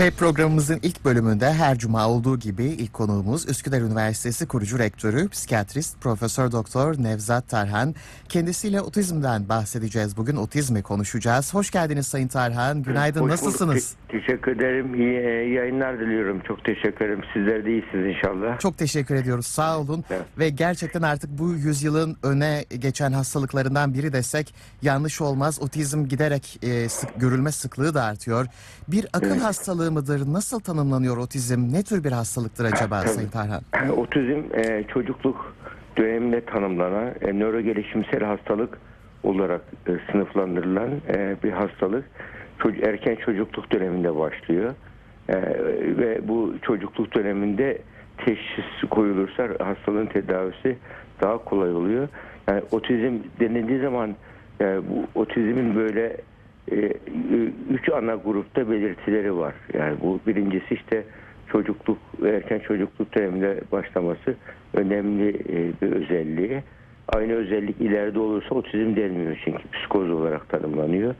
Ve programımızın ilk bölümünde her cuma olduğu gibi ilk konuğumuz Üsküdar Üniversitesi kurucu rektörü, psikiyatrist Profesör Doktor Nevzat Tarhan. Kendisiyle otizmden bahsedeceğiz. Bugün otizmi konuşacağız. Hoş geldiniz Sayın Tarhan. Günaydın. Hoş Nasılsınız? Te- teşekkür ederim. İyi e, yayınlar diliyorum. Çok teşekkür ederim. Sizler de iyisiniz inşallah. Çok teşekkür ediyoruz. Sağ olun. Evet. Ve gerçekten artık bu yüzyılın öne geçen hastalıklarından biri desek yanlış olmaz. Otizm giderek e, sık, görülme sıklığı da artıyor. Bir akıl Evet. hastalığı mıdır? Nasıl tanımlanıyor otizm? Ne tür bir hastalıktır acaba Tabii. Sayın Tarhan? Otizm e, çocukluk döneminde tanımlanan e, nöro gelişimsel hastalık olarak e, sınıflandırılan e, bir hastalık. Çocuk, erken çocukluk döneminde başlıyor. E, ve bu çocukluk döneminde teşhis koyulursa hastalığın tedavisi daha kolay oluyor. Yani otizm denildiği zaman e, bu otizmin böyle e, üç ana grupta belirtileri var. Yani bu birincisi işte çocukluk, erken çocukluk döneminde başlaması önemli e, bir özelliği. Aynı özellik ileride olursa otizm denmiyor çünkü psikoz olarak tanımlanıyor.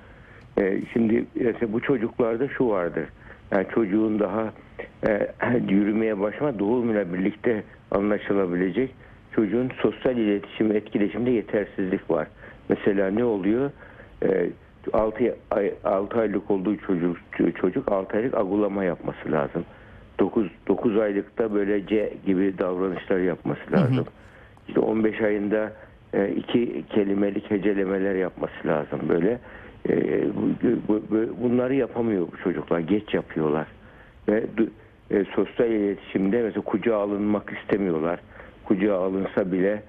E, Şimdi mesela bu çocuklarda şu vardır. Yani çocuğun daha e, yürümeye başlama doğumuyla birlikte anlaşılabilecek çocuğun sosyal iletişim, etkileşimde yetersizlik var. Mesela ne oluyor? E, 6 ay 6 aylık olduğu çocuk çocuk 6 aylık agulama yapması lazım. 9 9 aylıkta böyle C gibi davranışlar yapması lazım. İşte 15 ayında e, iki kelimelik hecelemeler yapması lazım böyle. E, bu- bu- bu- bunları yapamıyor bu çocuklar. Geç yapıyorlar. Ve e, sosyal iletişimde mesela kucağa alınmak istemiyorlar. Kucağa alınsa bile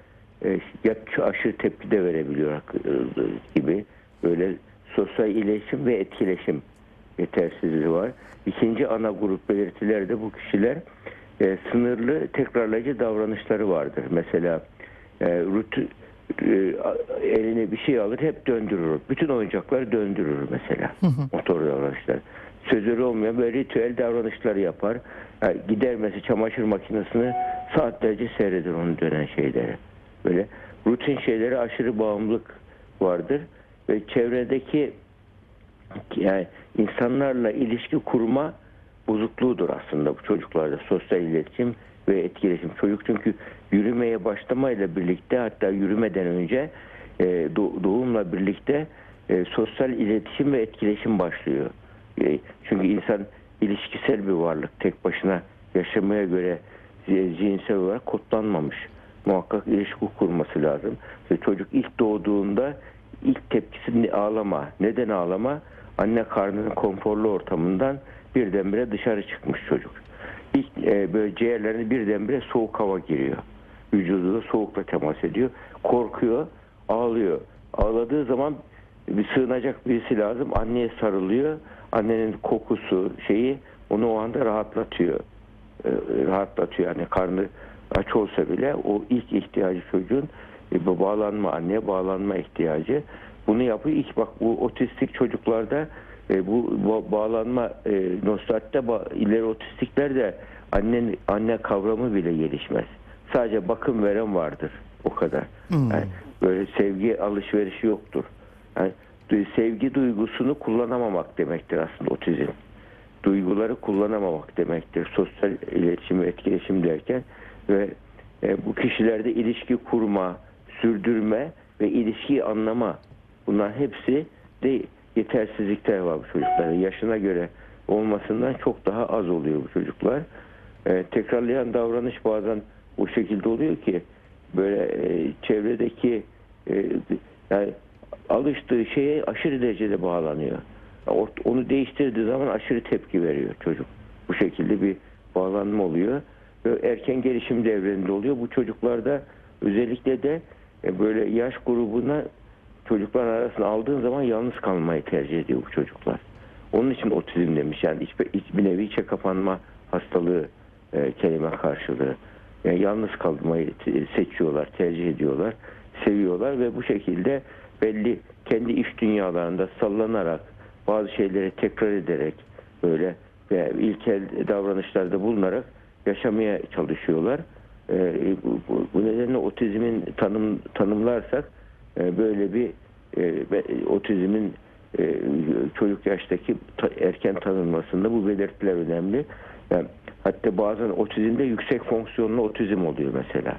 ya aşırı tepki de verebiliyor gibi böyle sosyal iletişim ve etkileşim yetersizliği var. İkinci ana grup belirtilerde bu kişiler e, sınırlı tekrarlayıcı davranışları vardır. Mesela e, rutin, e, eline bir şey alır hep döndürür. Bütün oyuncakları döndürür mesela. Motor davranışlar. Sözleri olmayan böyle ritüel davranışlar yapar. Yani gider mesela çamaşır makinesini saatlerce seyreder onun dönen şeyleri. Böyle rutin şeylere aşırı bağımlılık vardır ve çevredeki yani insanlarla ilişki kurma bozukluğudur aslında bu çocuklarda sosyal iletişim ve etkileşim. Çocuk çünkü yürümeye başlamayla birlikte hatta yürümeden önce e, doğ- doğumla birlikte e, sosyal iletişim ve etkileşim başlıyor. E, çünkü insan ilişkisel bir varlık. Tek başına yaşamaya göre zi- zihinsel olarak kodlanmamış. Muhakkak ilişki kurması lazım. Ve çocuk ilk doğduğunda ilk tepkisi ağlama. Neden ağlama? Anne karnının konforlu ortamından birdenbire dışarı çıkmış çocuk. İlk e, böyle ciğerlerine birdenbire soğuk hava giriyor. Vücudu da soğukla temas ediyor. Korkuyor, ağlıyor. Ağladığı zaman bir sığınacak birisi lazım. Anneye sarılıyor. Annenin kokusu şeyi onu o anda rahatlatıyor. E, rahatlatıyor. Yani karnı aç olsa bile o ilk ihtiyacı çocuğun e, bağlanma anneye bağlanma ihtiyacı. Bunu yapıyor. İlk bak bu otistik çocuklarda e, bu ba- bağlanma e, nostatta ba- ileri otistikler de annen anne kavramı bile gelişmez. Sadece bakım veren vardır. O kadar. Yani böyle sevgi alışverişi yoktur. Yani sevgi duygusunu kullanamamak demektir aslında otizm. Duyguları kullanamamak demektir. Sosyal iletişim etkileşim derken ve e, bu kişilerde ilişki kurma, sürdürme ve ilişkiyi anlama bunlar hepsi de yetersizlikler var bu çocukların. Yaşına göre olmasından çok daha az oluyor bu çocuklar. E, tekrarlayan davranış bazen o şekilde oluyor ki böyle e, çevredeki e, yani alıştığı şeye aşırı derecede bağlanıyor. Onu değiştirdiği zaman aşırı tepki veriyor çocuk. Bu şekilde bir bağlanma oluyor. Ve erken gelişim devreinde oluyor. Bu çocuklarda özellikle de e, böyle yaş grubuna çocuklar arasında aldığın zaman yalnız kalmayı tercih ediyor bu çocuklar. Onun için otizm demiş yani iç, bir nevi içe kapanma hastalığı e, kelime karşılığı. Yani yalnız kalmayı seçiyorlar, tercih ediyorlar, seviyorlar ve bu şekilde belli kendi iş dünyalarında sallanarak bazı şeyleri tekrar ederek böyle ve ilkel davranışlarda bulunarak yaşamaya çalışıyorlar. E, bu, nedenle otizmin tanım tanımlarsak e, böyle bir e, otizmin e, çocuk yaştaki ta- erken tanınmasında bu belirtiler önemli. Hatta bazen otizmde yüksek fonksiyonlu otizm oluyor mesela.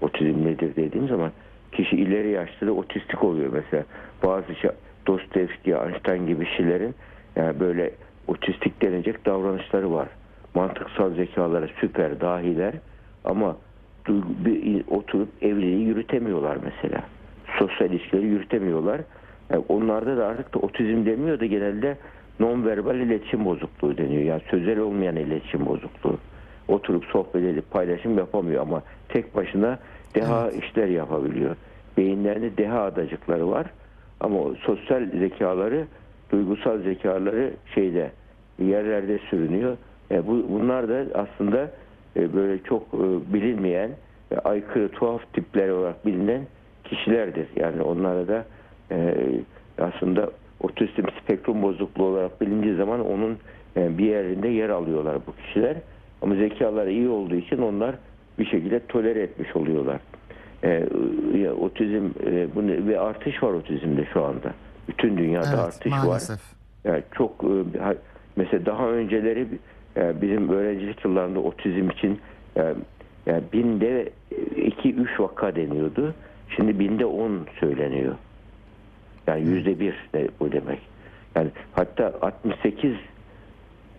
Otizm nedir dediğim zaman kişi ileri yaşta da otistik oluyor mesela. Bazı şey, Dostoyevski, Einstein gibi kişilerin yani böyle otistik denecek davranışları var. Mantıksal zekaları süper, dahiler ama bir, oturup evliliği yürütemiyorlar mesela. Sosyal ilişkileri yürütemiyorlar. Yani onlarda da artık da otizm demiyor da genelde nonverbal iletişim bozukluğu deniyor. Yani sözel olmayan iletişim bozukluğu. Oturup sohbet edip paylaşım yapamıyor ama tek başına deha işler yapabiliyor. Beyinlerinde deha adacıkları var ama sosyal zekaları, duygusal zekaları şeyde yerlerde sürünüyor. E, bu bunlar da aslında e, böyle çok e, bilinmeyen, e, aykırı, tuhaf tipler olarak bilinen kişilerdir. Yani onlara da e, aslında otizm spektrum bozukluğu olarak bilindiği zaman onun e, bir yerinde yer alıyorlar bu kişiler. Ama zekaları iyi olduğu için onlar bir şekilde tolere etmiş oluyorlar. E, otizm e, bu ne- ve artış var otizmde şu anda. Bütün dünyada Evet artış var. maalesef. Yani çok e, mesela daha önceleri e, bizim öğrencilik yıllarında otizm için e, yani binde 2-3 vaka deniyordu. Şimdi binde 10 söyleniyor. Yani yüzde bir de bu demek. Yani hatta 68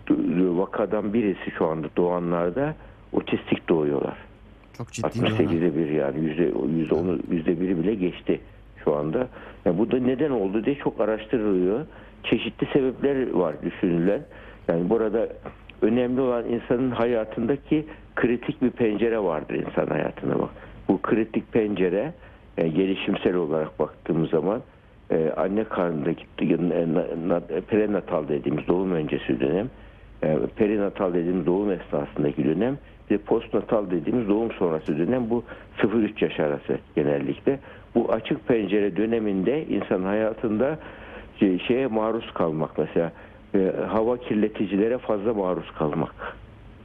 du- vakadan birisi şu anda doğanlarda otistik doğuyorlar. Çok ciddi bir oran. 68'e bir yani yüzde yüzde onu yüzde biri bile geçti şu anda. Yani bu da neden oldu diye çok araştırılıyor. Çeşitli sebepler var düşünülen. Yani burada önemli olan insanın hayatındaki kritik bir pencere vardır insan hayatına bak. Bu kritik pencere e, gelişimsel olarak baktığımız zaman e, anne karnındaki e, na- na- prenatal dediğimiz doğum öncesi dönem, e, perinatal dediğimiz doğum esnasındaki dönem, de postnatal dediğimiz doğum sonrası dönem bu 0-3 yaş arası genellikle. Bu açık pencere döneminde insan hayatında şey- şeye maruz kalmak mesela e, hava kirleticilere fazla maruz kalmak.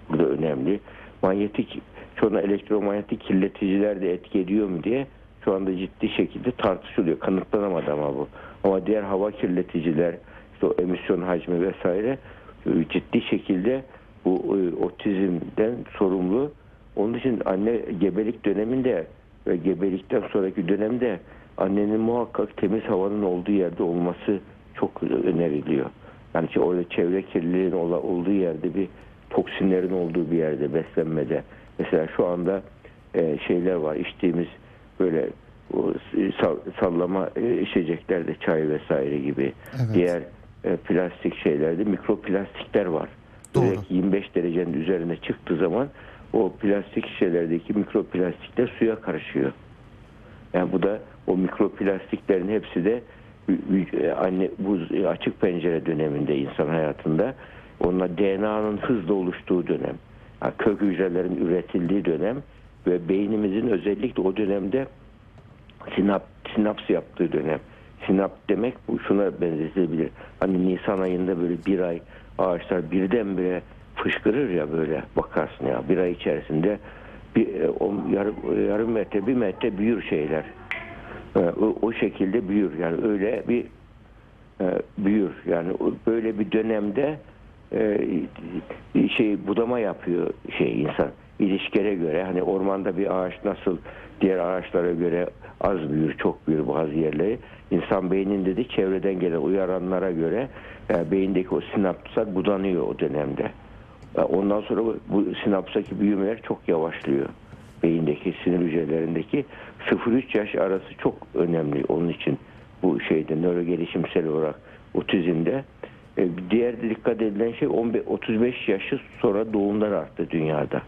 Bu da önemli. Manyetik çoğuna elektromanyetik kirleticiler de etki ediyor mu diye şu anda ciddi şekilde tartışılıyor. Kanıtlanamadı ama bu. Ama diğer hava kirleticiler, işte o emisyon hacmi vesaire e, ciddi şekilde bu e, otizmden sorumlu. Onun için anne gebelik döneminde ve gebelikten sonraki dönemde annenin muhakkak temiz havanın olduğu yerde olması çok öneriliyor. Yani işte orada çevre kirliliğinin ola- olduğu yerde bir toksinlerin olduğu bir yerde beslenmede. Mesela şu anda e, şeyler var içtiğimiz böyle o sal- sallama e, içeceklerde çay vesaire gibi Evet. diğer e, plastik şeylerde mikroplastikler var. Doğru. Özellikle 25 derecenin üzerine çıktığı zaman o plastik şişelerdeki mikroplastikler suya karışıyor. Yani bu da o mikroplastiklerin hepsi de anne bu açık pencere döneminde insan hayatında onunla DNA'nın hızla oluştuğu dönem. Yani kök hücrelerin üretildiği dönem ve beynimizin özellikle o dönemde sinap, sinaps yaptığı dönem. Sinap demek bu şuna benzetilebilir. Hani Nisan ayında böyle bir ay ağaçlar birdenbire fışkırır ya böyle bakarsın ya bir ay içerisinde bir e, o yarım, yarım metre bir metre büyür şeyler. E, O, o şekilde büyür. Yani öyle bir e, büyür. Yani böyle bir dönemde e, şey budama yapıyor şey insan. İlişkilere göre hani ormanda bir ağaç nasıl diğer ağaçlara göre az büyür çok büyür bazı yerleri. İnsan beyninde de çevreden gelen uyaranlara göre e, beyindeki o sinapslar budanıyor o dönemde. E, ondan sonra bu, sinapstaki büyümeler çok yavaşlıyor beyindeki sinir hücrelerindeki 0-3 yaş arası çok önemli onun için bu şeyde nöro gelişimsel olarak otizmde e, diğer dikkat edilen şey 15, 35 yaşı sonra doğumlar arttı dünyada.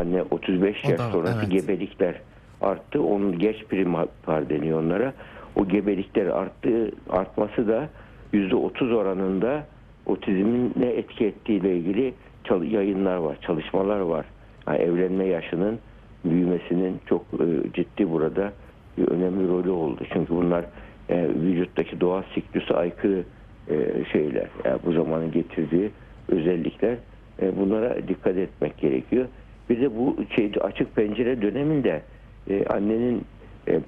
Anne 35 O yaş da, sonrası evet. gebelikler arttı. Onun geç primar deniyor onlara. O gebelikler arttı, artması da %30 oranında otizmin ne etki ettiğiyle ilgili yayınlar var, çalışmalar var. Yani evlenme yaşının büyümesinin çok e, ciddi burada bir önemli rolü oldu. Çünkü bunlar e, vücuttaki doğal siklüse aykırı e, şeyler. Yani bu zamanın getirdiği özellikler. Bunlara dikkat etmek gerekiyor. Bir de bu şey açık pencere döneminde e, annenin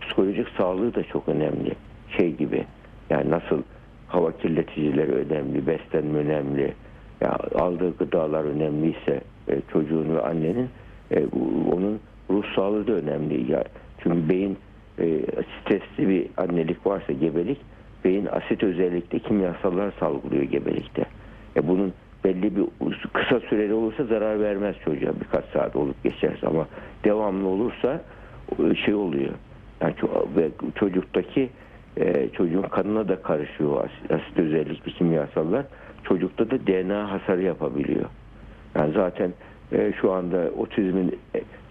psikolojik sağlığı da çok önemli. Şey gibi. Yani nasıl hava kirleticileri önemli, beslenme önemli, ya aldığı gıdalar önemliyse e, çocuğun ve annenin onun ruh sağlığı da önemli. Ya, çünkü beyin e, stresli bir annelik varsa gebelik beyin asit özellikle kimyasallar salgılıyor gebelikte. E, bunun belli bir kısa süreli olursa zarar vermez çocuğa birkaç saat olup geçerse ama devamlı olursa e, şey oluyor. Yani çocuktaki e, çocuğun kanına da karışıyor asit, asit özellikli kimyasallar. Çocukta da DNA hasarı yapabiliyor. Yani zaten e, şu anda otizmin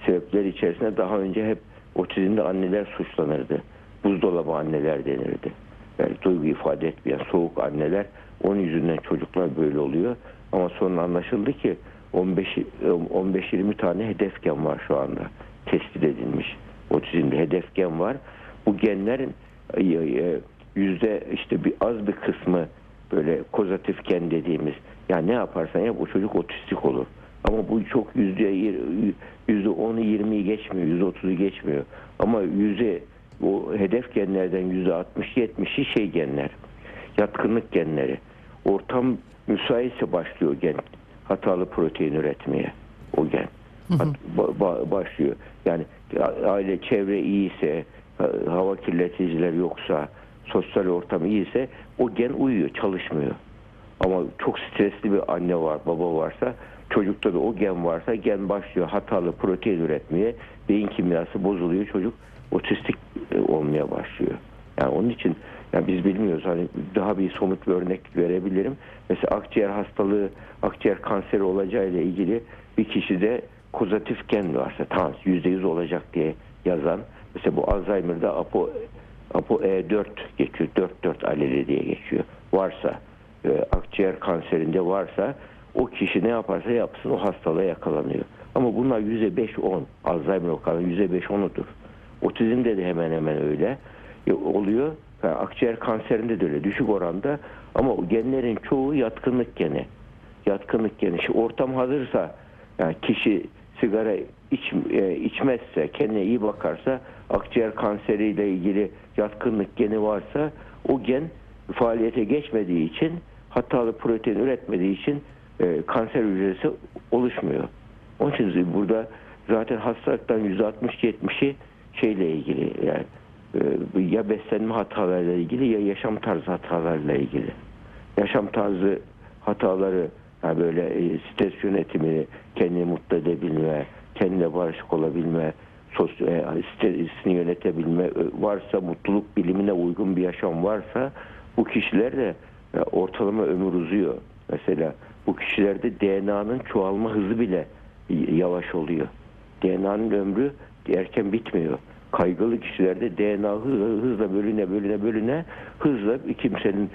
sebepleri içerisinde daha önce hep otizmde anneler suçlanırdı. Buzdolabı anneler denirdi. Yani duygu ifade etmeyen soğuk anneler onun yüzünden çocuklar böyle oluyor. Ama sonra anlaşıldı ki 15 15-20 tane hedef gen var şu anda tespit edilmiş. Otizmde hedef gen var. Bu genlerin e, e, yüzde işte bir az bir kısmı böyle kozatif gen dediğimiz yani ne yaparsan yap o çocuk otistik olur. Ama bu çok yüzde yir- yüzde onu yirmiyi geçmiyor, yüzde otuzu geçmiyor. Ama yüzde o hedef genlerden yüzde altmış yetmişi şey genler, yatkınlık genleri. Ortam müsaitse başlıyor gen hatalı protein üretmeye o gen. Ba- ba- başlıyor. Yani aile çevre iyiyse, ha- hava kirleticiler yoksa, sosyal ortam iyiyse o gen uyuyor, çalışmıyor. Ama çok stresli bir anne var, baba varsa çocukta da o gen varsa gen başlıyor hatalı protein üretmeye. Beyin kimyası bozuluyor. Çocuk otistik e, olmaya başlıyor. Yani onun için yani biz bilmiyoruz. Hani daha bir somut bir örnek verebilirim. Mesela akciğer hastalığı, akciğer kanseri olacağıyla ilgili bir kişide kozatif gen varsa tamam %100 olacak diye yazan mesela bu Alzheimer'da APO APO E4 geçiyor. 4-4 aleli diye geçiyor. Varsa e, akciğer kanserinde varsa o kişi ne yaparsa yapsın o hastalığa yakalanıyor. Ama bunlar %5-10 Alzheimer oranı %5-10'udur. Otizmde de hemen hemen öyle E, oluyor. Yani akciğer kanserinde de öyle düşük oranda ama o genlerin çoğu yatkınlık geni. Yatkınlık geni. Şimdi ortam hazırsa yani kişi sigara iç, e, içmezse, kendine iyi bakarsa, akciğer kanseriyle ilgili yatkınlık geni varsa o gen faaliyete geçmediği için hatalı protein üretmediği için e, kanser hücresi oluşmuyor. Onun için burada zaten hastalıktan %60-70'i şeyle ilgili yani e, ya beslenme hatalarıyla ilgili ya yaşam tarzı hatalarıyla ilgili. Yaşam tarzı hataları yani böyle e, stres yönetimini kendini mutlu edebilme, kendine barışık olabilme, e, stresini yönetebilme e, varsa, mutluluk bilimine uygun bir yaşam varsa bu kişiler de e, ortalama ömür uzuyor. Mesela bu kişilerde DNA'nın çoğalma hızı bile yavaş oluyor. DNA'nın ömrü erken bitmiyor. Kaygılı kişilerde DNA hızla, bölüne bölüne bölüne hızla kimsenin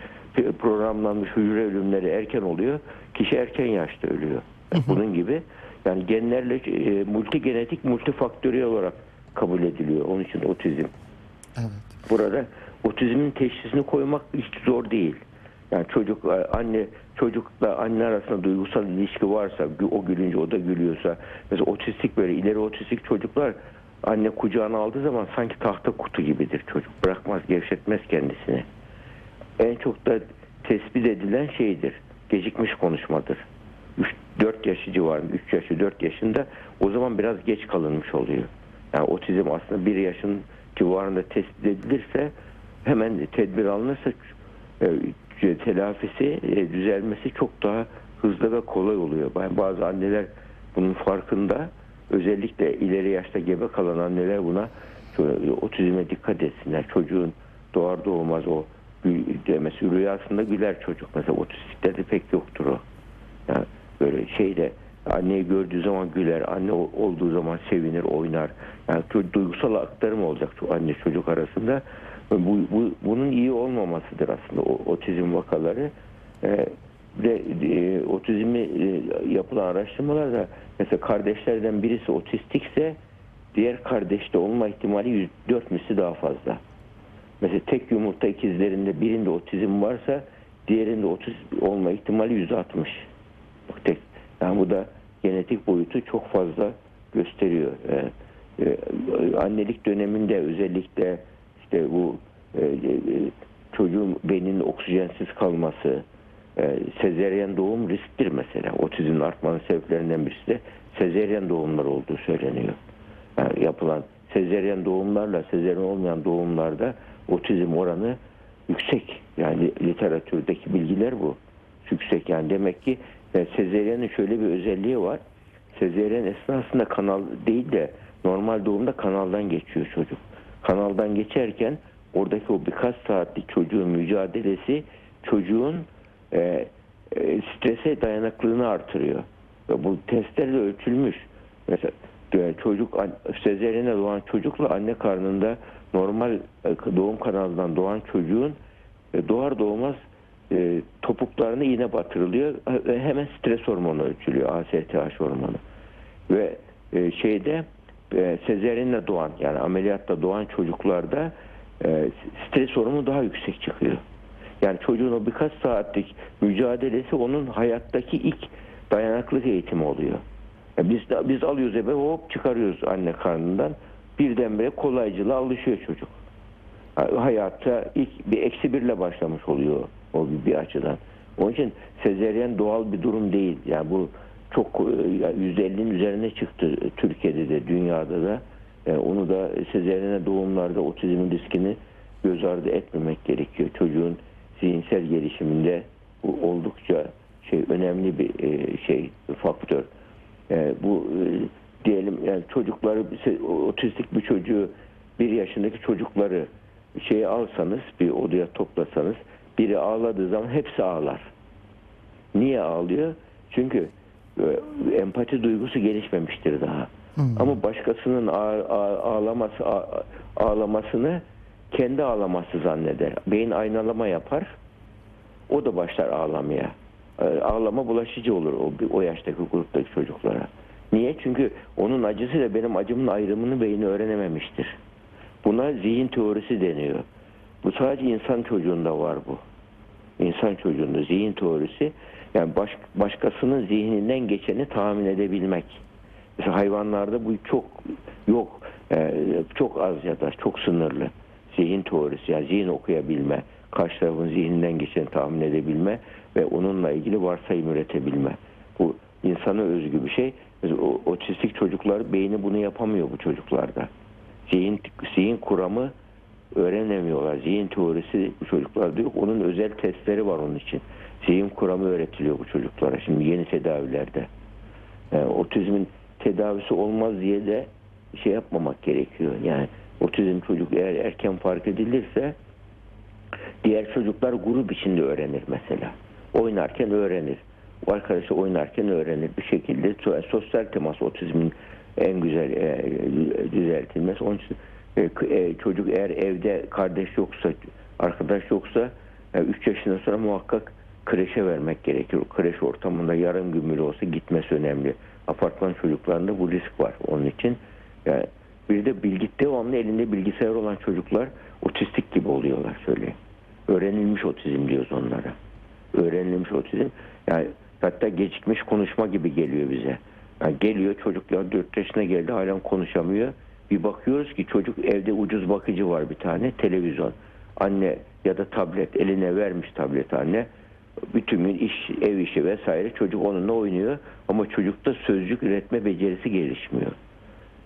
programlanmış hücre ölümleri erken oluyor. Kişi erken yaşta ölüyor. Bunun gibi yani genlerle e, multigenetik multifaktöriyel olarak kabul ediliyor. Onun için otizm. Evet. Burada otizmin teşhisini koymak hiç zor değil. Yani çocuk anne çocukla anne arasında duygusal ilişki varsa o gülünce o da gülüyorsa mesela otistik böyle ileri otistik çocuklar anne kucağına aldığı zaman sanki tahta kutu gibidir çocuk. Bırakmaz, gevşetmez kendisini. En çok da tespit edilen şeydir. Gecikmiş konuşmadır. 4 yaşı civarında, 3 yaşı 4 yaşında o zaman biraz geç kalınmış oluyor. Yani otizm aslında 1 yaşın civarında tespit edilirse hemen tedbir alınırsa e, telafisi, e, düzelmesi çok daha hızlı ve kolay oluyor. Yani bazı anneler bunun farkında. Özellikle ileri yaşta gebe kalan anneler buna e, otizme dikkat etsinler. Çocuğun doğar doğmaz o demesi rüyasında güler çocuk. Mesela otistiklerde pek yoktur o. Yani böyle şeyde anneyi gördüğü zaman güler, anne olduğu zaman sevinir, oynar. Yani duygusal aktarım olacak anne çocuk arasında. Bu, bu bunun iyi olmamasıdır aslında o otizm vakaları. Ee, de e, otizmi e, yapılan araştırmalarda mesela kardeşlerden birisi otistikse diğer kardeşte olma ihtimali 104 misli daha fazla. Mesela tek yumurta ikizlerinde birinde otizm varsa diğerinde otizm olma ihtimali yüzde altmış. Bak tek. Yani bu da genetik boyutu çok fazla gösteriyor. Ee, e, annelik döneminde özellikle işte bu e, e, çocuğun beyninin oksijensiz kalması, e, sezeryen doğum risktir mesela. Otizmin artmanın sebeplerinden birisi de sezeryen doğumlar olduğu söyleniyor. Yani yapılan sezeryen doğumlarla sezeryen olmayan doğumlarda otizm oranı yüksek. Yani literatürdeki bilgiler bu. Yüksek yani demek ki e, sezeryenin şöyle bir özelliği var. Sezeryen esnasında kanal değil de normal doğumda kanaldan geçiyor çocuk. Kanaldan geçerken oradaki o birkaç saatlik çocuğun mücadelesi çocuğun e, e, strese dayanıklılığını artırıyor. Ve bu testlerle ölçülmüş. Mesela e, çocuk sezeryene doğan çocukla anne karnında normal e, doğum kanalından doğan çocuğun e, doğar doğmaz e, topuklarına iğne batırılıyor ve hemen stres hormonu ölçülüyor ASTH hormonu ve e, şeyde e, sezeryenle doğan yani ameliyatta doğan çocuklarda e, stres hormonu daha yüksek çıkıyor. Yani çocuğun o birkaç saatlik mücadelesi onun hayattaki ilk dayanıklık eğitimi oluyor. Yani biz de, biz alıyoruz ebe hop çıkarıyoruz anne karnından. Birdenbire kolaycılığa alışıyor çocuk. Hayata ilk bir eksi birle başlamış oluyor o bir, bir açıdan. Onun için sezeryen doğal bir durum değil. Yani bu çok %50'nin üzerine çıktı Türkiye'de de dünyada da. Yani onu da sezeryene doğumlarda otizmin riskini göz ardı etmemek gerekiyor. Çocuğun zihinsel gelişiminde bu oldukça şey önemli bir e, şey faktör. E, bu e, diyelim yani çocukları otistik bir çocuğu bir yaşındaki çocukları şeyi alsanız bir odaya toplasanız biri ağladığı zaman hepsi ağlar. Niye ağlıyor? Çünkü empati duygusu gelişmemiştir daha. Hmm. Ama başkasının ağlaması ağlamasını kendi ağlaması zanneder. Beyin aynalama yapar. O da başlar ağlamaya. Ee, ağlama bulaşıcı olur o, o yaştaki gruptaki çocuklara. Niye? Çünkü onun acısıyla benim acımın ayrımını beyni öğrenememiştir. Buna zihin teorisi deniyor. Bu sadece insan çocuğunda var bu. İnsan çocuğunda zihin teorisi yani baş, başkasının zihninden geçeni tahmin edebilmek. Mesela hayvanlarda bu çok yok. E, çok az ya da çok sınırlı zihin teorisi yani zihin okuyabilme, karşı tarafın zihninden geçeni tahmin edebilme ve onunla ilgili varsayım üretebilme. Bu insana özgü bir şey. Mesela otistik çocuklar beyni bunu yapamıyor bu çocuklarda. Zihin, zihin kuramı öğrenemiyorlar. Zihin teorisi çocuklarda yok. Onun özel testleri var onun için. Zihin kuramı öğretiliyor bu çocuklara şimdi yeni tedavilerde. Yani otizmin tedavisi olmaz diye de şey yapmamak gerekiyor. Yani otizm çocuk eğer erken fark edilirse diğer çocuklar grup içinde öğrenir mesela. Oynarken öğrenir. O arkadaşı oynarken öğrenir bir şekilde. Sosyal temas otizmin en güzel e, düzeltilmesi. Onun için e, e, çocuk eğer evde kardeş yoksa, arkadaş yoksa 3 e, yaşından sonra muhakkak kreşe vermek gerekir. Kreş ortamında yarım gün bile olsa gitmesi önemli. Apartman çocuklarında bu risk var. Onun için yani bir de bilgi devamlı elinde bilgisayar olan çocuklar otistik gibi oluyorlar söyleyeyim. Öğrenilmiş otizm diyoruz onlara. Öğrenilmiş otizm. Yani hatta gecikmiş konuşma gibi geliyor bize. Yani geliyor çocuklar 4 yaşına geldi halen konuşamıyor. Bir bakıyoruz ki çocuk evde ucuz bakıcı var bir tane televizyon. Anne ya da tablet eline vermiş tablet anne. Bütün gün iş, ev işi vesaire çocuk onunla oynuyor. Ama çocukta sözcük üretme becerisi gelişmiyor.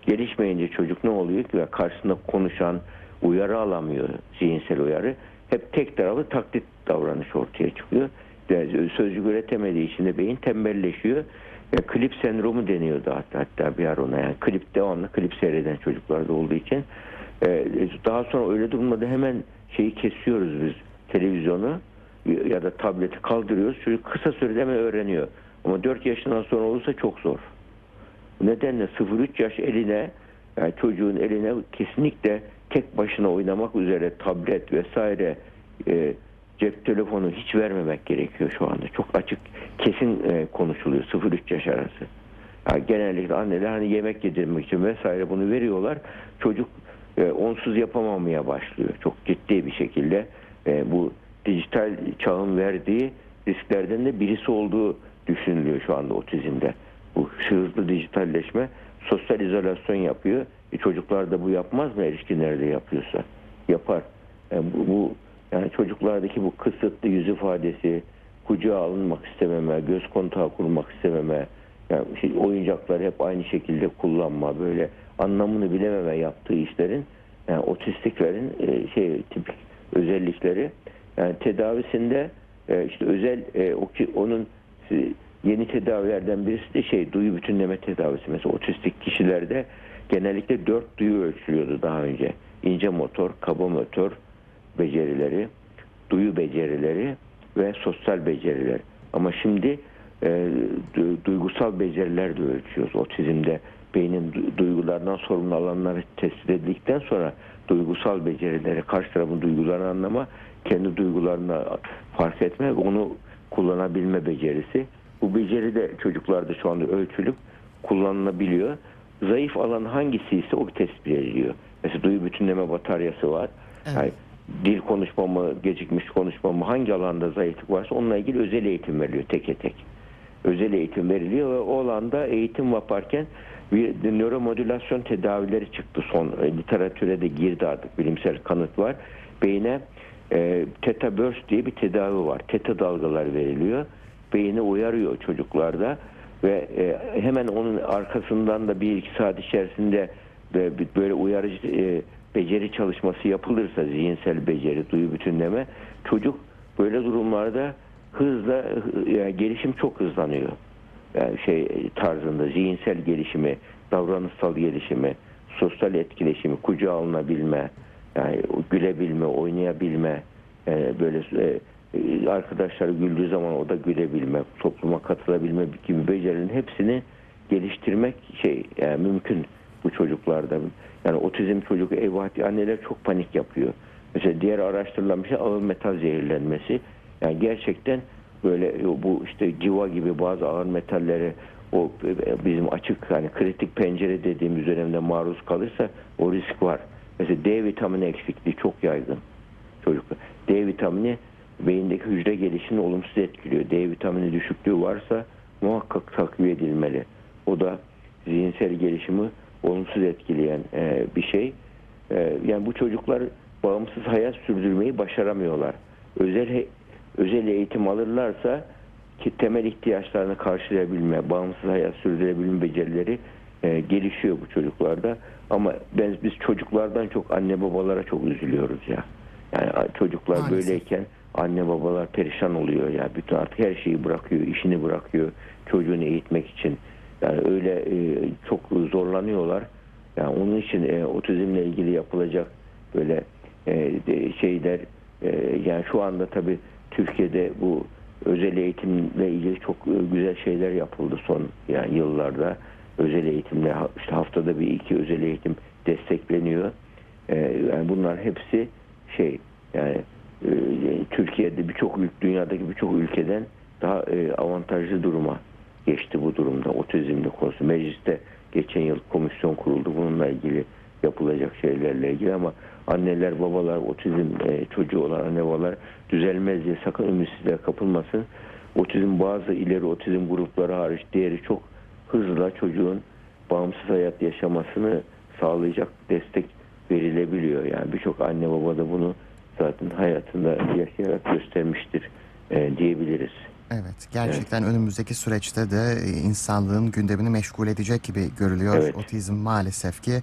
Gelişmeyince çocuk ne oluyor ki karşısında konuşan uyarı alamıyor zihinsel uyarı. Hep tek taraflı taklit davranış ortaya çıkıyor. Yani sözcük üretemediği için de beyin tembelleşiyor. Ya klip sendromu deniyordu hatta, hatta bir ara ona. Yani klip devamlı klip seyreden çocuklarda olduğu için. Ee, daha sonra öyle durumda hemen şeyi kesiyoruz biz televizyonu ya da tableti kaldırıyoruz. Çocuk kısa sürede hemen öğreniyor. Ama 4 yaşından sonra olursa çok zor. Bu nedenle 0-3 yaş eline yani çocuğun eline kesinlikle tek başına oynamak üzere tablet vesaire e, cep telefonu hiç vermemek gerekiyor şu anda. Çok açık kesin e, konuşuluyor 0-3 yaş arası. Yani genellikle anneler hani yemek yedirmek için vesaire bunu veriyorlar. Çocuk e, onsuz yapamamaya başlıyor. Çok ciddi bir şekilde e, bu dijital çağın verdiği risklerden de birisi olduğu düşünülüyor şu anda otizmde. Bu hızlı dijitalleşme sosyal izolasyon yapıyor. E çocuklar da bu yapmaz mı erişkinler de yapıyorsa? Yapar. Yani e, bu, bu Yani çocuklardaki bu kısıtlı yüz ifadesi, kucağa alınmak istememe, göz kontağı kurmak istememe, yani şey, oyuncakları hep aynı şekilde kullanma, böyle anlamını bilememe yaptığı işlerin yani otistiklerin e, şey tipik özellikleri. Yani tedavisinde e, işte özel e, o ki onun e, yeni tedavilerden birisi de şey duyu bütünleme tedavisi. Mesela otistik kişilerde genellikle dört duyu ölçülüyordu daha önce. İnce motor, kaba motor becerileri, duyu becerileri ve sosyal beceriler. Ama şimdi e, du- duygusal beceriler de ölçüyoruz. Otizmde beynin du- duygulardan sorumlu alanları tespit edildikten sonra duygusal becerileri, karşı tarafın duygularını anlama, kendi duygularını fark etme onu kullanabilme becerisi. Bu beceri de çocuklarda şu anda ölçülüp kullanılabiliyor. Zayıf alan hangisi ise o tespit ediliyor. Mesela duyu bütünleme bataryası var. Evet. Yani dil konuşma mı, gecikmiş konuşma mı, hangi alanda zayıflık varsa onunla ilgili özel eğitim veriliyor teke tek. Özel eğitim veriliyor ve o alanda eğitim yaparken bir nöromodülasyon tedavileri çıktı son e, literatüre de girdi artık bilimsel kanıt var. Beyne e, teta burst diye bir tedavi var. Teta dalgalar veriliyor. Beyni uyarıyor çocuklarda ve e, hemen onun arkasından da bir iki saat içerisinde de bir- böyle uyarıcı e, beceri çalışması yapılırsa zihinsel beceri, duyu bütünleme çocuk böyle durumlarda hızla hı- yani gelişim çok hızlanıyor. Yani şey tarzında zihinsel gelişimi, davranışsal gelişimi, sosyal etkileşimi, kucağa alınabilme, yani gülebilme, oynayabilme, e, böyle e, e, arkadaşları güldüğü zaman o da gülebilme, topluma katılabilme gibi becerilerin hepsini geliştirmek şey yani mümkün bu çocuklarda. Yani otizm eyvah diye anneler çok panik yapıyor. Mesela diğer araştırılan bir şey ağır metal zehirlenmesi. Yani gerçekten böyle bu işte civa gibi bazı ağır metallere o bizim açık hani kritik pencere dediğimiz dönemde maruz kalırsa o risk var. Mesela D vitamini eksikliği çok yaygın çocuklar. D vitamini beyindeki hücre gelişimini olumsuz etkiliyor. D vitamini düşüklüğü varsa muhakkak takviye edilmeli. O da zihinsel gelişimi olumsuz etkileyen e, bir şey. E, yani bu çocuklar bağımsız hayat sürdürmeyi başaramıyorlar. Özel özel eğitim alırlarsa ki temel ihtiyaçlarını karşılayabilme, bağımsız hayat sürdürebilme becerileri e, gelişiyor bu çocuklarda. Ama ben biz çocuklardan çok anne babalara çok üzülüyoruz ya. Yani çocuklar Maalesef. böyleyken anne babalar perişan oluyor ya. Bütün artık her şeyi bırakıyor, işini bırakıyor çocuğunu eğitmek için. Yani öyle e, çok zorlanıyorlar. Yani onun için e, otizmle ilgili yapılacak böyle e, de- şeyler e, yani şu anda tabii Türkiye'de bu özel eğitimle ilgili çok e, güzel şeyler yapıldı son yani yıllarda. Özel eğitimle işte haftada bir iki özel eğitim destekleniyor. E, yani bunlar hepsi şey yani e, Türkiye'de birçok dünyadaki birçok ülkeden daha avantajlı duruma geçti bu durumda otizmle konusu. Mecliste geçen yıl komisyon kuruldu bununla ilgili yapılacak şeylerle ilgili ama anneler babalar otizm e, çocuğu olan anne babalar düzelmez diye sakın ümitsizliğe kapılmasın. Otizm bazı ileri otizm grupları hariç diğeri çok hızla çocuğun bağımsız hayat yaşamasını sağlayacak destek verilebiliyor. Yani birçok anne baba da bunu zaten hayatında yaşayarak göstermiştir e, diyebiliriz. Evet, gerçekten önümüzdeki süreçte de e, insanlığın gündemini meşgul edecek gibi görülüyor. Evet. Otizm maalesef ki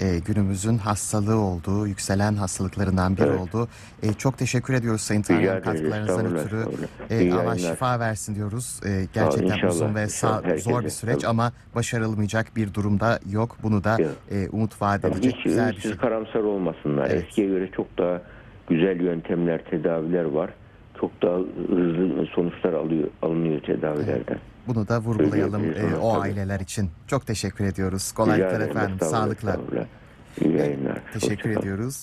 e, günümüzün hastalığı olduğu, yükselen hastalıklarından biri Evet. oldu. E, çok teşekkür ediyoruz Sayın ederiz. katkılarınızdan ötürü. E, Allah şifa versin diyoruz. E, gerçekten inşallah, uzun ve inşallah. sa- zor bir süreç tabii. ama başarılmayacak bir durumda yok. Bunu da e, umut vaat edecek hiç güzel bir şey. karamsar olmasınlar. Evet. Eskiye göre çok daha güzel yöntemler, tedaviler var. Çok daha hızlı sonuçlar alıyor, alınıyor tedavilerden. Bunu da vurgulayalım e, o tabii. aileler için. Çok teşekkür ediyoruz. Kolaylıklar efendim. estağfurullah, Sağlıkla. estağfurullah. İyi yayınlar. Teşekkür Hoşça kalın. ediyoruz.